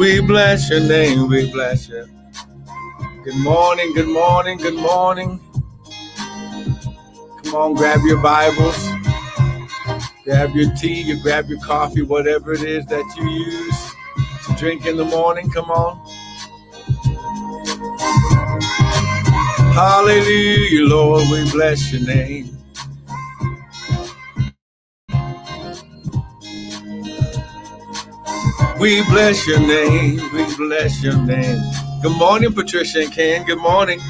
we bless your name, we bless you. Good morning, good morning, good morning. Come on, grab your Bibles, grab your tea, you grab your coffee, whatever it is that you use to drink in the morning. Come on. Hallelujah, Lord, we bless your name. We bless your name. We bless your name. Good morning, Patricia and Ken. Good morning.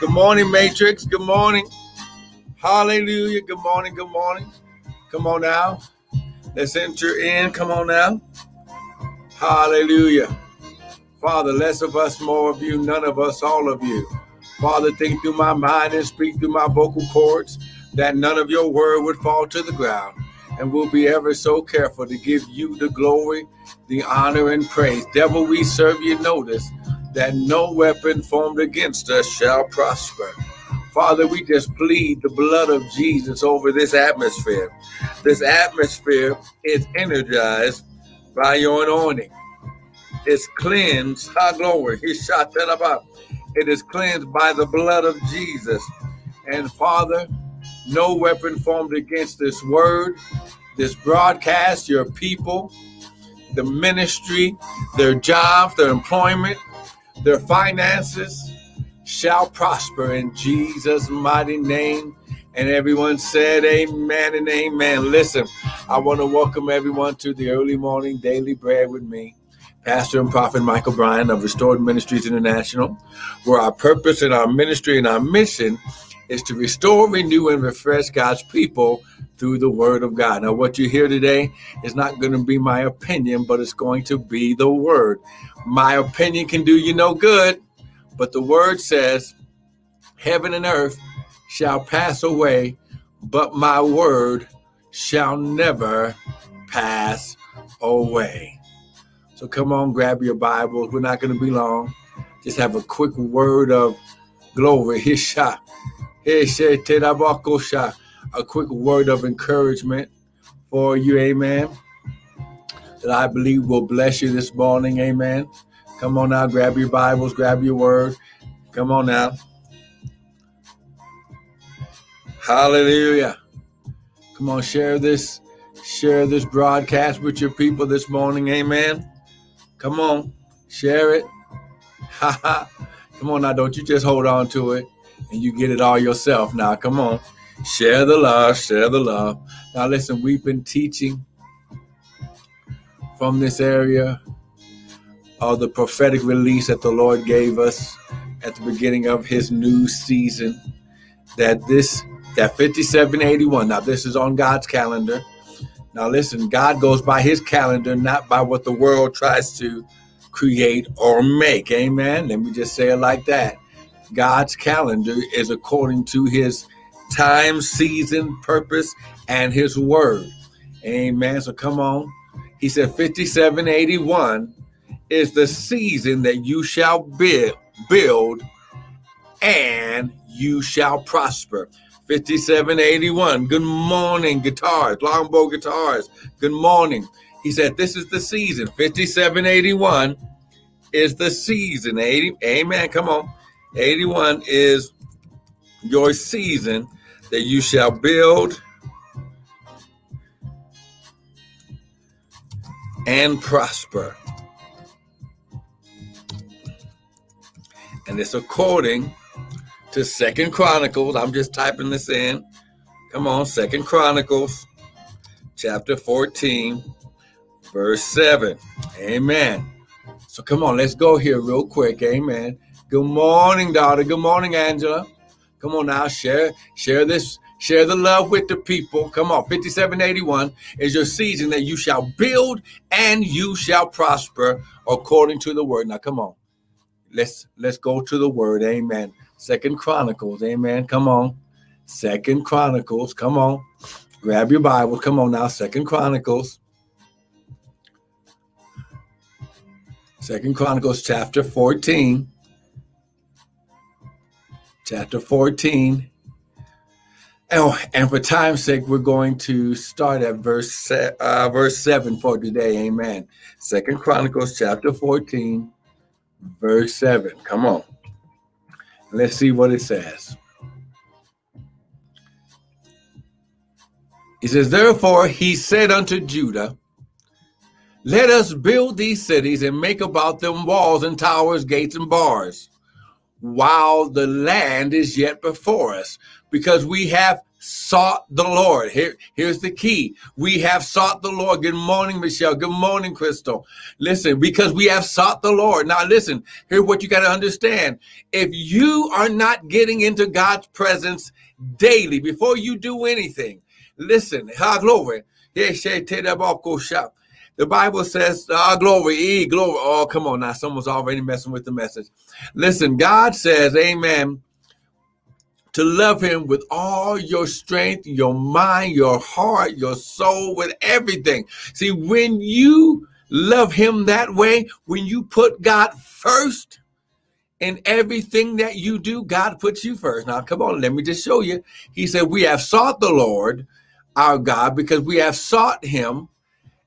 Good morning, Matrix. Good morning. Hallelujah. Good morning. Good morning. Come on now. Let's enter in. Come on now. Hallelujah. Father, less of us, more of you, none of us, all of you. Father, think through my mind and speak through my vocal cords that none of your word would fall to the ground. And we'll be ever so careful to give you the glory the honor and praise. Devil, we serve you notice that no weapon formed against us shall prosper. Father, we just plead the blood of Jesus over this atmosphere. This atmosphere is energized by your anointing. It's cleansed, ha glory, he shot that up. It is cleansed by the blood of Jesus. And Father, no weapon formed against this word, this broadcast, your people, the ministry, their jobs, their employment, their finances shall prosper in Jesus' mighty name. And everyone said, Amen and Amen. Listen, I want to welcome everyone to the early morning daily bread with me, Pastor and Prophet Michael Bryan of Restored Ministries International, where our purpose and our ministry and our mission is to restore, renew, and refresh God's people through the Word of God. Now, what you hear today is not going to be my opinion, but it's going to be the Word. My opinion can do you no good, but the Word says, Heaven and earth shall pass away, but my Word shall never pass away. So come on, grab your Bibles. We're not going to be long. Just have a quick word of glory. Hisha. Hisha a quick word of encouragement for you, amen. That I believe will bless you this morning, amen. Come on now, grab your Bibles, grab your word. Come on now. Hallelujah. Come on, share this, share this broadcast with your people this morning, amen. Come on, share it. Come on now, don't you just hold on to it and you get it all yourself now. Come on. Share the love, share the love. Now, listen, we've been teaching from this area of the prophetic release that the Lord gave us at the beginning of his new season. That this, that 5781, now this is on God's calendar. Now, listen, God goes by his calendar, not by what the world tries to create or make. Amen. Let me just say it like that. God's calendar is according to his time, season, purpose, and his word. Amen. So come on. He said 5781 is the season that you shall build, build and you shall prosper. 5781. Good morning, guitars, longbow guitars. Good morning. He said, This is the season. 5781 is the season. 80, amen. Come on. 81 is your season that you shall build and prosper. And it's according to Second Chronicles. I'm just typing this in. Come on, Second Chronicles, chapter 14, verse 7. Amen. So come on, let's go here real quick. Amen. Good morning, daughter. Good morning, Angela. Come on now, share share this share the love with the people. Come on, 5781 is your season that you shall build and you shall prosper according to the word. Now come on. Let's let's go to the word. Amen. Second Chronicles. Amen. Come on. Second Chronicles. Come on. Grab your Bible. Come on now. Second Chronicles. Second Chronicles chapter 14 chapter 14. Oh, and for time's sake, we're going to start at verse uh, verse seven for today. Amen. Second Chronicles chapter fourteen, verse seven. Come on, let's see what it says. He says, Therefore he said unto Judah, Let us build these cities and make about them walls and towers, gates and bars, while the land is yet before us, because we have sought the Lord. Here, here's the key. We have sought the Lord. Good morning, Michelle. Good morning, Crystal. Listen, because we have sought the Lord. Now, listen, here's what you got to understand. If you are not getting into God's presence daily before you do anything, Listen, glory. The Bible says, ah, glory, e glory. Oh, come on now. Someone's already messing with the message. Listen, God says, Amen, to love Him with all your strength, your mind, your heart, your soul, with everything. See, when you love Him that way, when you put God first, in everything that you do, God puts you first. Now, come on, let me just show you. He said, We have sought the Lord our God because we have sought him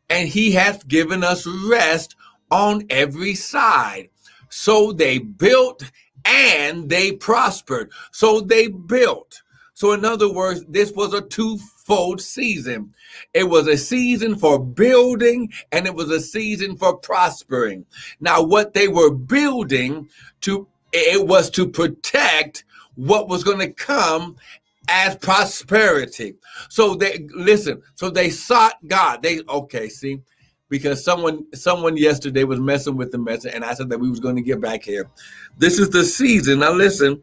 and he hath given us rest on every side. So they built and they prospered. So they built. So, in other words, this was a twofold season. It was a season for building and it was a season for prospering. Now, what they were building to it was to protect what was going to come as prosperity. So they listen, so they sought God. They okay, see, because someone someone yesterday was messing with the message, and I said that we was going to get back here. This is the season. Now listen,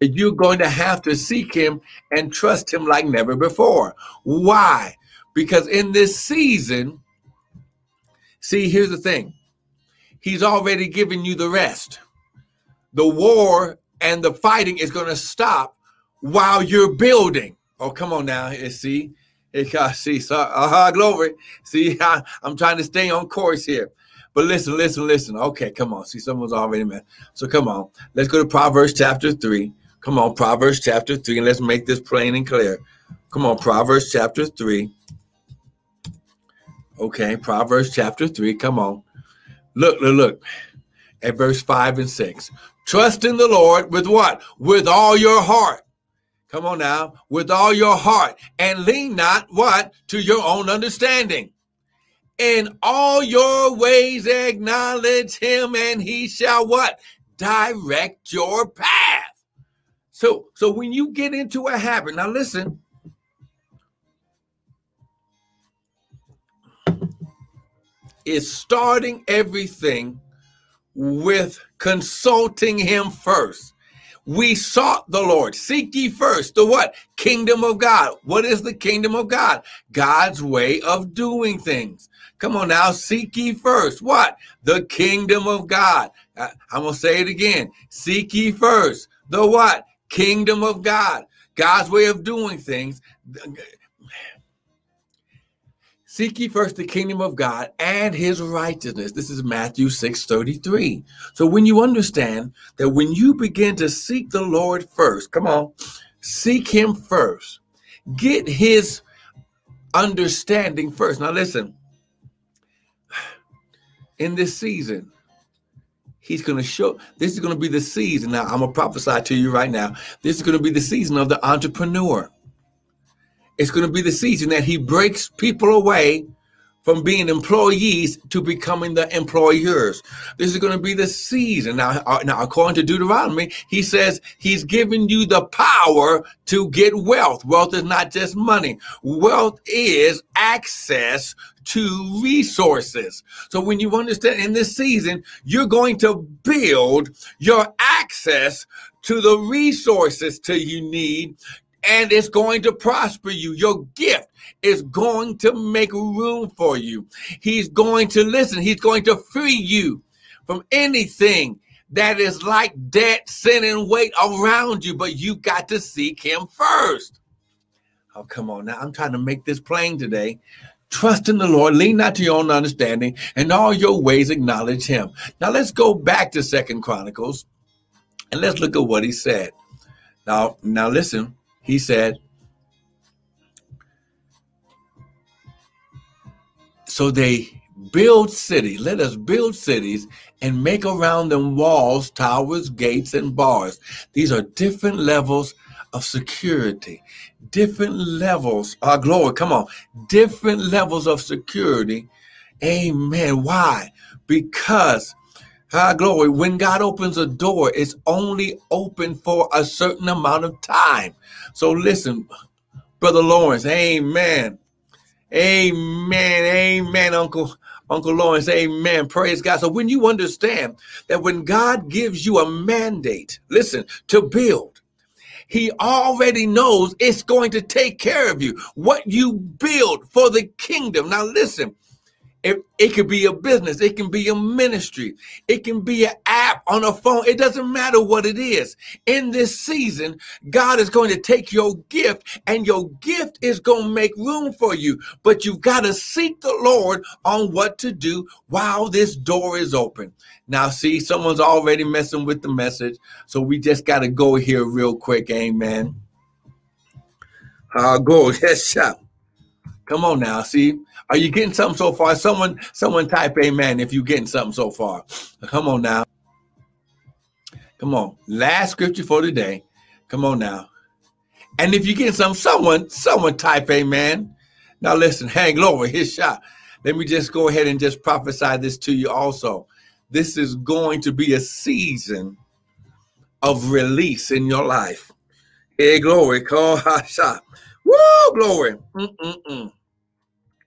you're going to have to seek him and trust him like never before. Why? Because in this season, see, here's the thing. He's already given you the rest. The war and the fighting is going to stop while you're building. Oh, come on now. See, see, so uh-huh, glory. See, I, I'm trying to stay on course here. But listen, listen, listen. Okay, come on. See, someone's already met. So come on. Let's go to Proverbs chapter 3. Come on, Proverbs chapter 3, and let's make this plain and clear. Come on, Proverbs chapter 3. Okay, Proverbs chapter 3. Come on. Look, look, look at verse 5 and 6. Trust in the Lord with what? With all your heart Come on now, with all your heart, and lean not what to your own understanding. In all your ways acknowledge him, and he shall what? Direct your path. So, so when you get into a habit, now listen. Is starting everything with consulting him first we sought the Lord. Seek ye first the what? Kingdom of God. What is the kingdom of God? God's way of doing things. Come on now, seek ye first. What? The kingdom of God. Uh, I'm going to say it again. Seek ye first. The what? Kingdom of God. God's way of doing things. Seek ye first the kingdom of God and his righteousness. This is Matthew 6 33. So when you understand that when you begin to seek the Lord first, come on, seek him first, get his understanding first. Now listen, in this season, He's going to show this is going to be the season. Now, I'm going to prophesy to you right now. This is going to be the season of the entrepreneur. It's going to be the season that he breaks people away from being employees to becoming the employers. This is going to be the season. Now, uh, now, according to Deuteronomy, he says he's giving you the power to get wealth. Wealth is not just money. Wealth is access to resources. So when you understand in this season, you're going to build your access to the resources to you need and it's going to prosper you. Your gift is going to make room for you. He's going to listen. He's going to free you from anything that is like debt, sin, and weight around you, but you got to seek him first. Oh, come on now. I'm trying to make this plain today. Trust in the Lord, lean not to your own understanding, and all your ways acknowledge him. Now let's go back to Second Chronicles and let's look at what he said. Now, now listen, He said, So they build cities. Let us build cities and make around them walls, towers, gates, and bars. These are different levels of security, different levels. Our uh, glory, come on, different levels of security. Amen. Why? Because our glory, when God opens a door, it's only open for a certain amount of time. So listen, Brother Lawrence, amen. Amen. Amen, Uncle. Uncle Lawrence, amen. Praise God. So when you understand that when God gives you a mandate, listen, to build, he already knows it's going to take care of you. What you build for the kingdom. Now listen, it, it could be a business, it can be a ministry, it can be an app on a phone. It doesn't matter what it is. In this season, God is going to take your gift and your gift is going to make room for you. But you've got to seek the Lord on what to do while this door is open. Now, see, someone's already messing with the message. So we just got to go here real quick. Amen. I'll go. Yes. Come on now. See, are you getting something so far? Someone, someone type amen if you're getting something so far. Come on now. Come on. Last scripture for today. Come on now. And if you get some, someone, someone type amen. Now listen, hang lower, his shot. Let me just go ahead and just prophesy this to you also. This is going to be a season of release in your life. Hey, glory. Call shot. Woo, glory. Mm-mm-mm.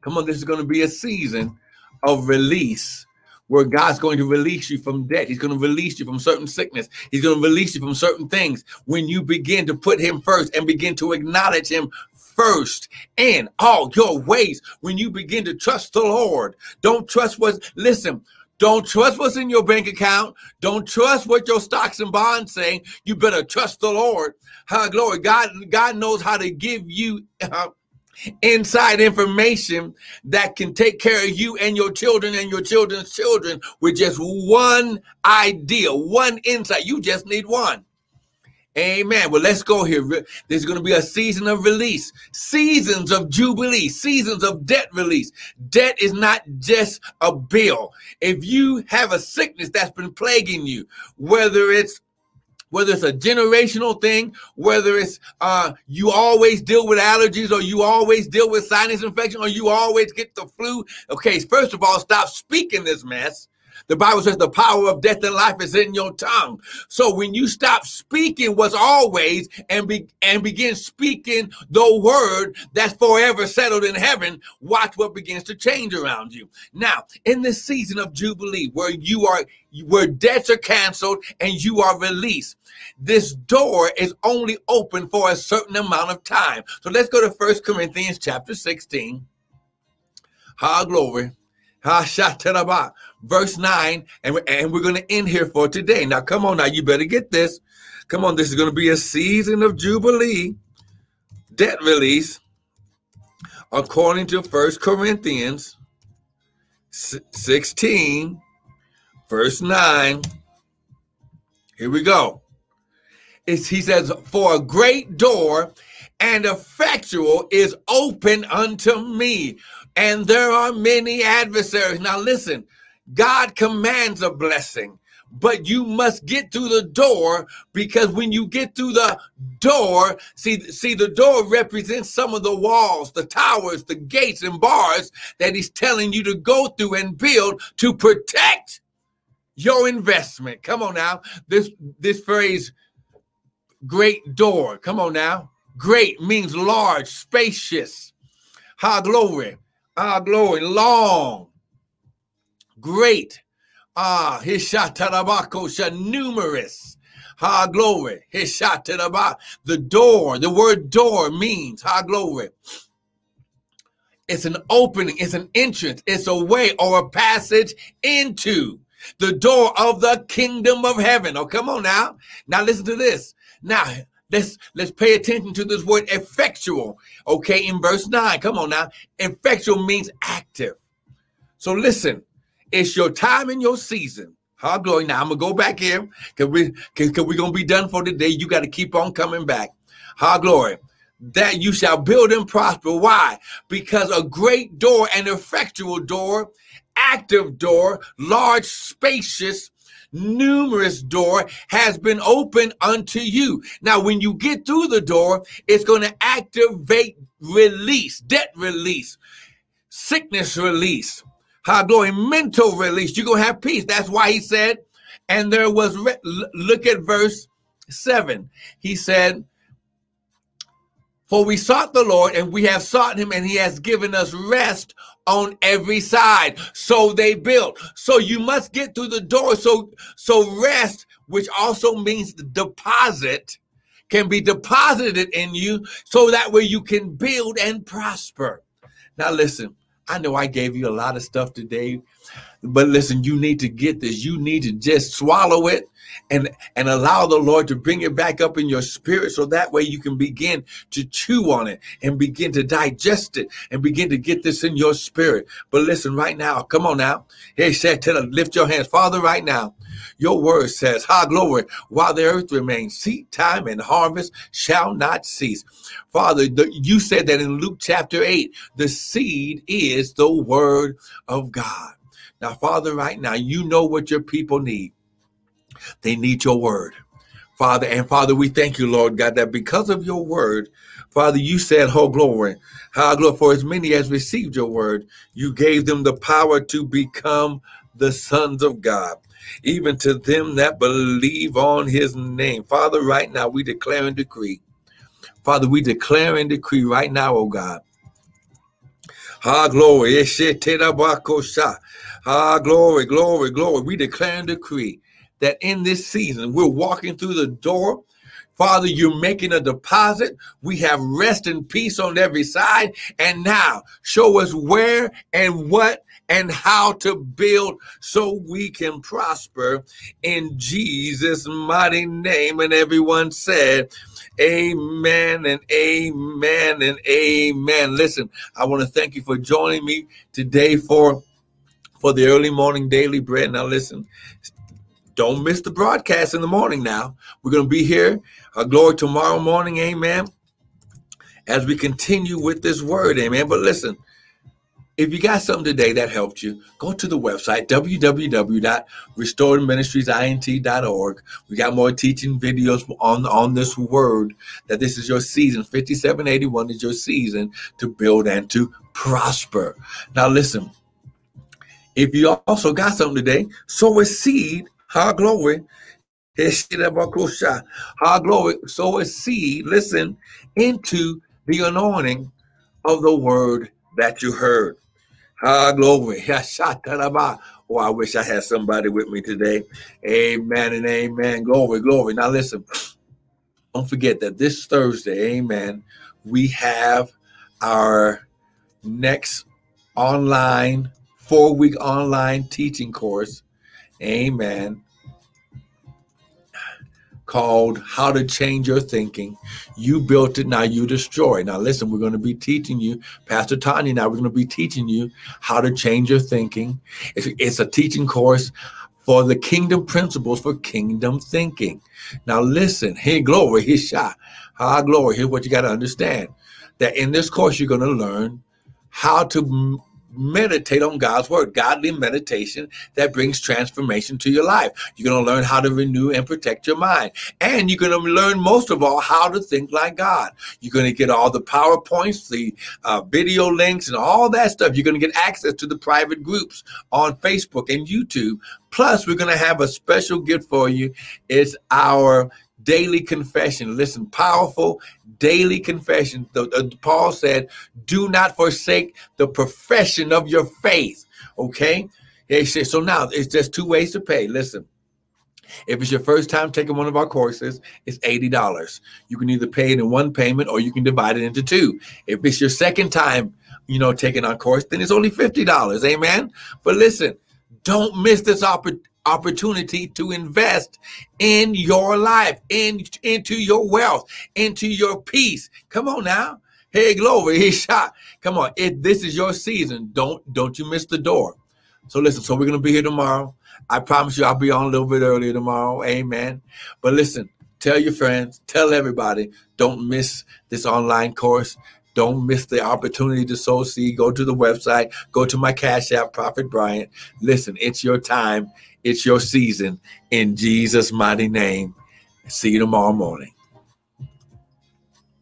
Come on, this is going to be a season of release where God's going to release you from debt. He's going to release you from certain sickness. He's going to release you from certain things when you begin to put Him first and begin to acknowledge Him first in all your ways. When you begin to trust the Lord, don't trust what, listen, don't trust what's in your bank account. Don't trust what your stocks and bonds saying. You better trust the Lord. How glory. God, God knows how to give you uh, inside information that can take care of you and your children and your children's children with just one idea, one insight. You just need one. Amen. Well, let's go here. There's going to be a season of release, seasons of jubilee, seasons of debt release. Debt is not just a bill. If you have a sickness that's been plaguing you, whether it's whether it's a generational thing, whether it's uh, you always deal with allergies or you always deal with sinus infection or you always get the flu. Okay, first of all, stop speaking this mess. The Bible says the power of death and life is in your tongue. So when you stop speaking what's always and be and begin speaking the word that's forever settled in heaven, watch what begins to change around you. Now, in this season of Jubilee, where you are where debts are canceled and you are released. This door is only open for a certain amount of time. So let's go to First Corinthians chapter 16. High glory. Verse 9. And, and we're going to end here for today. Now come on now, you better get this. Come on, this is going to be a season of jubilee, debt release, according to First Corinthians 16 verse 9. Here we go. It's, he says, For a great door and effectual is open unto me, and there are many adversaries. Now, listen, God commands a blessing, but you must get through the door because when you get through the door, see, see, the door represents some of the walls, the towers, the gates, and bars that He's telling you to go through and build to protect your investment. Come on now. This this phrase great door. Come on now. Great means large, spacious. High glory. Ah, glory. Long. Great. Ah, hishatarabako numerous. Ha glory. Hishataraba. The door. The word door means ha glory. It's an opening, it's an entrance, it's a way or a passage into the door of the kingdom of heaven. Oh, come on now. Now listen to this. Now let's let's pay attention to this word effectual. Okay, in verse 9. Come on now. Effectual means active. So listen, it's your time and your season. How glory. Now I'm gonna go back here because we because we're gonna be done for today. You got to keep on coming back. How glory. that you shall build and prosper. Why? Because a great door, an effectual door, active door, large, spacious, numerous door has been opened unto you. Now, when you get through the door, it's going to activate release, debt release, sickness release, how glory, mental release. You're going to have peace. That's why he said, and there was, re- look at verse 7. He said, For we sought the Lord, and we have sought him, and he has given us rest on every side. So they built. So you must get through the door. So, so rest, which also means deposit, can be deposited in you so that way you can build and prosper. Now, listen, I know I gave you a lot of stuff today, but listen, you need to get this. You need to just swallow it and and allow the Lord to bring it back up in your spirit so that way you can begin to chew on it and begin to digest it and begin to get this in your spirit. But listen right now, come on now. Hey, said to lift your hands. Father, right now, your word says, Ha glory, while the earth remains, seed time and harvest shall not cease. Father, the, you said that in Luke chapter 8, the seed is the word of God. Now, Father, right now, you know what your people need. They need your word. Father, and Father, we thank you, Lord God, that because of your word, Father, you said, Oh, glory, how glory, for as many as received your word, you gave them the power to become the sons of God, even to them that believe on his name. Father, right now, we declare and decree. Father, we declare and decree right now, oh God. Ah, glory. Ah, glory, glory, glory. We declare and decree that in this season we're walking through the door. Father, you're making a deposit. We have rest and peace on every side. And now show us where and what and how to build so we can prosper in Jesus' mighty name. And everyone said, Amen and amen and amen. Listen, I want to thank you for joining me today for for the early morning daily bread. Now listen, don't miss the broadcast in the morning now. We're going to be here, uh, glory, tomorrow morning, amen, as we continue with this word, amen. But listen, if you got something today that helped you, go to the website, www.restoredministriesint.org. We got more teaching videos on, on this word, that this is your season. 5781 is your season to build and to prosper. Now listen, if you also got something today, sow a seed how glory. How glory. Sow a seed, listen, into the anointing of the word that you heard. How glory. Oh, I wish I had somebody with me today. Amen and amen. Glory, glory. Now listen, don't forget that this Thursday, amen, we have our next online, four week online teaching course Amen. Called How to Change Your Thinking. You built it, now you destroy. Now, listen, we're going to be teaching you, Pastor Tanya, now we're going to be teaching you how to change your thinking. It's, a teaching course for the kingdom principles for kingdom thinking. Now, listen, hey, glory, his shot. Ah, glory. Here's what you got to understand that in this course, you're going to learn how to meditate on God's word, godly meditation that brings transformation to your life. You're going to learn how to renew and protect your mind. And you're going to learn most of all how to think like God. You're going to get all the PowerPoints, the uh, video links, and all that stuff. You're going to get access to the private groups on Facebook and YouTube. Plus, we're going to have a special gift for you. It's our daily confession. Listen, powerful daily confession. The, the, Paul said, "Do not forsake the profession of your faith." Okay, he said. So now it's just two ways to pay. Listen. If it's your first time taking one of our courses, it's $80. You can either pay it in one payment or you can divide it into two. If it's your second time, you know, taking our course, then it's only $50. Amen. But listen, don't miss this opportunity opportunity to invest in your life, in into your wealth, into your peace. Come on now. Hey, glory, he shot. Come on. If this is your season, don't don't you miss the door. So listen, so we're gonna be here tomorrow. I promise you I'll be on a little bit earlier tomorrow. Amen. But listen, Tell your friends, tell everybody. Don't miss this online course. Don't miss the opportunity to sow seed. Go to the website. Go to my Cash App, Prophet Bryant. Listen, it's your time. It's your season. In Jesus' mighty name. See you tomorrow morning.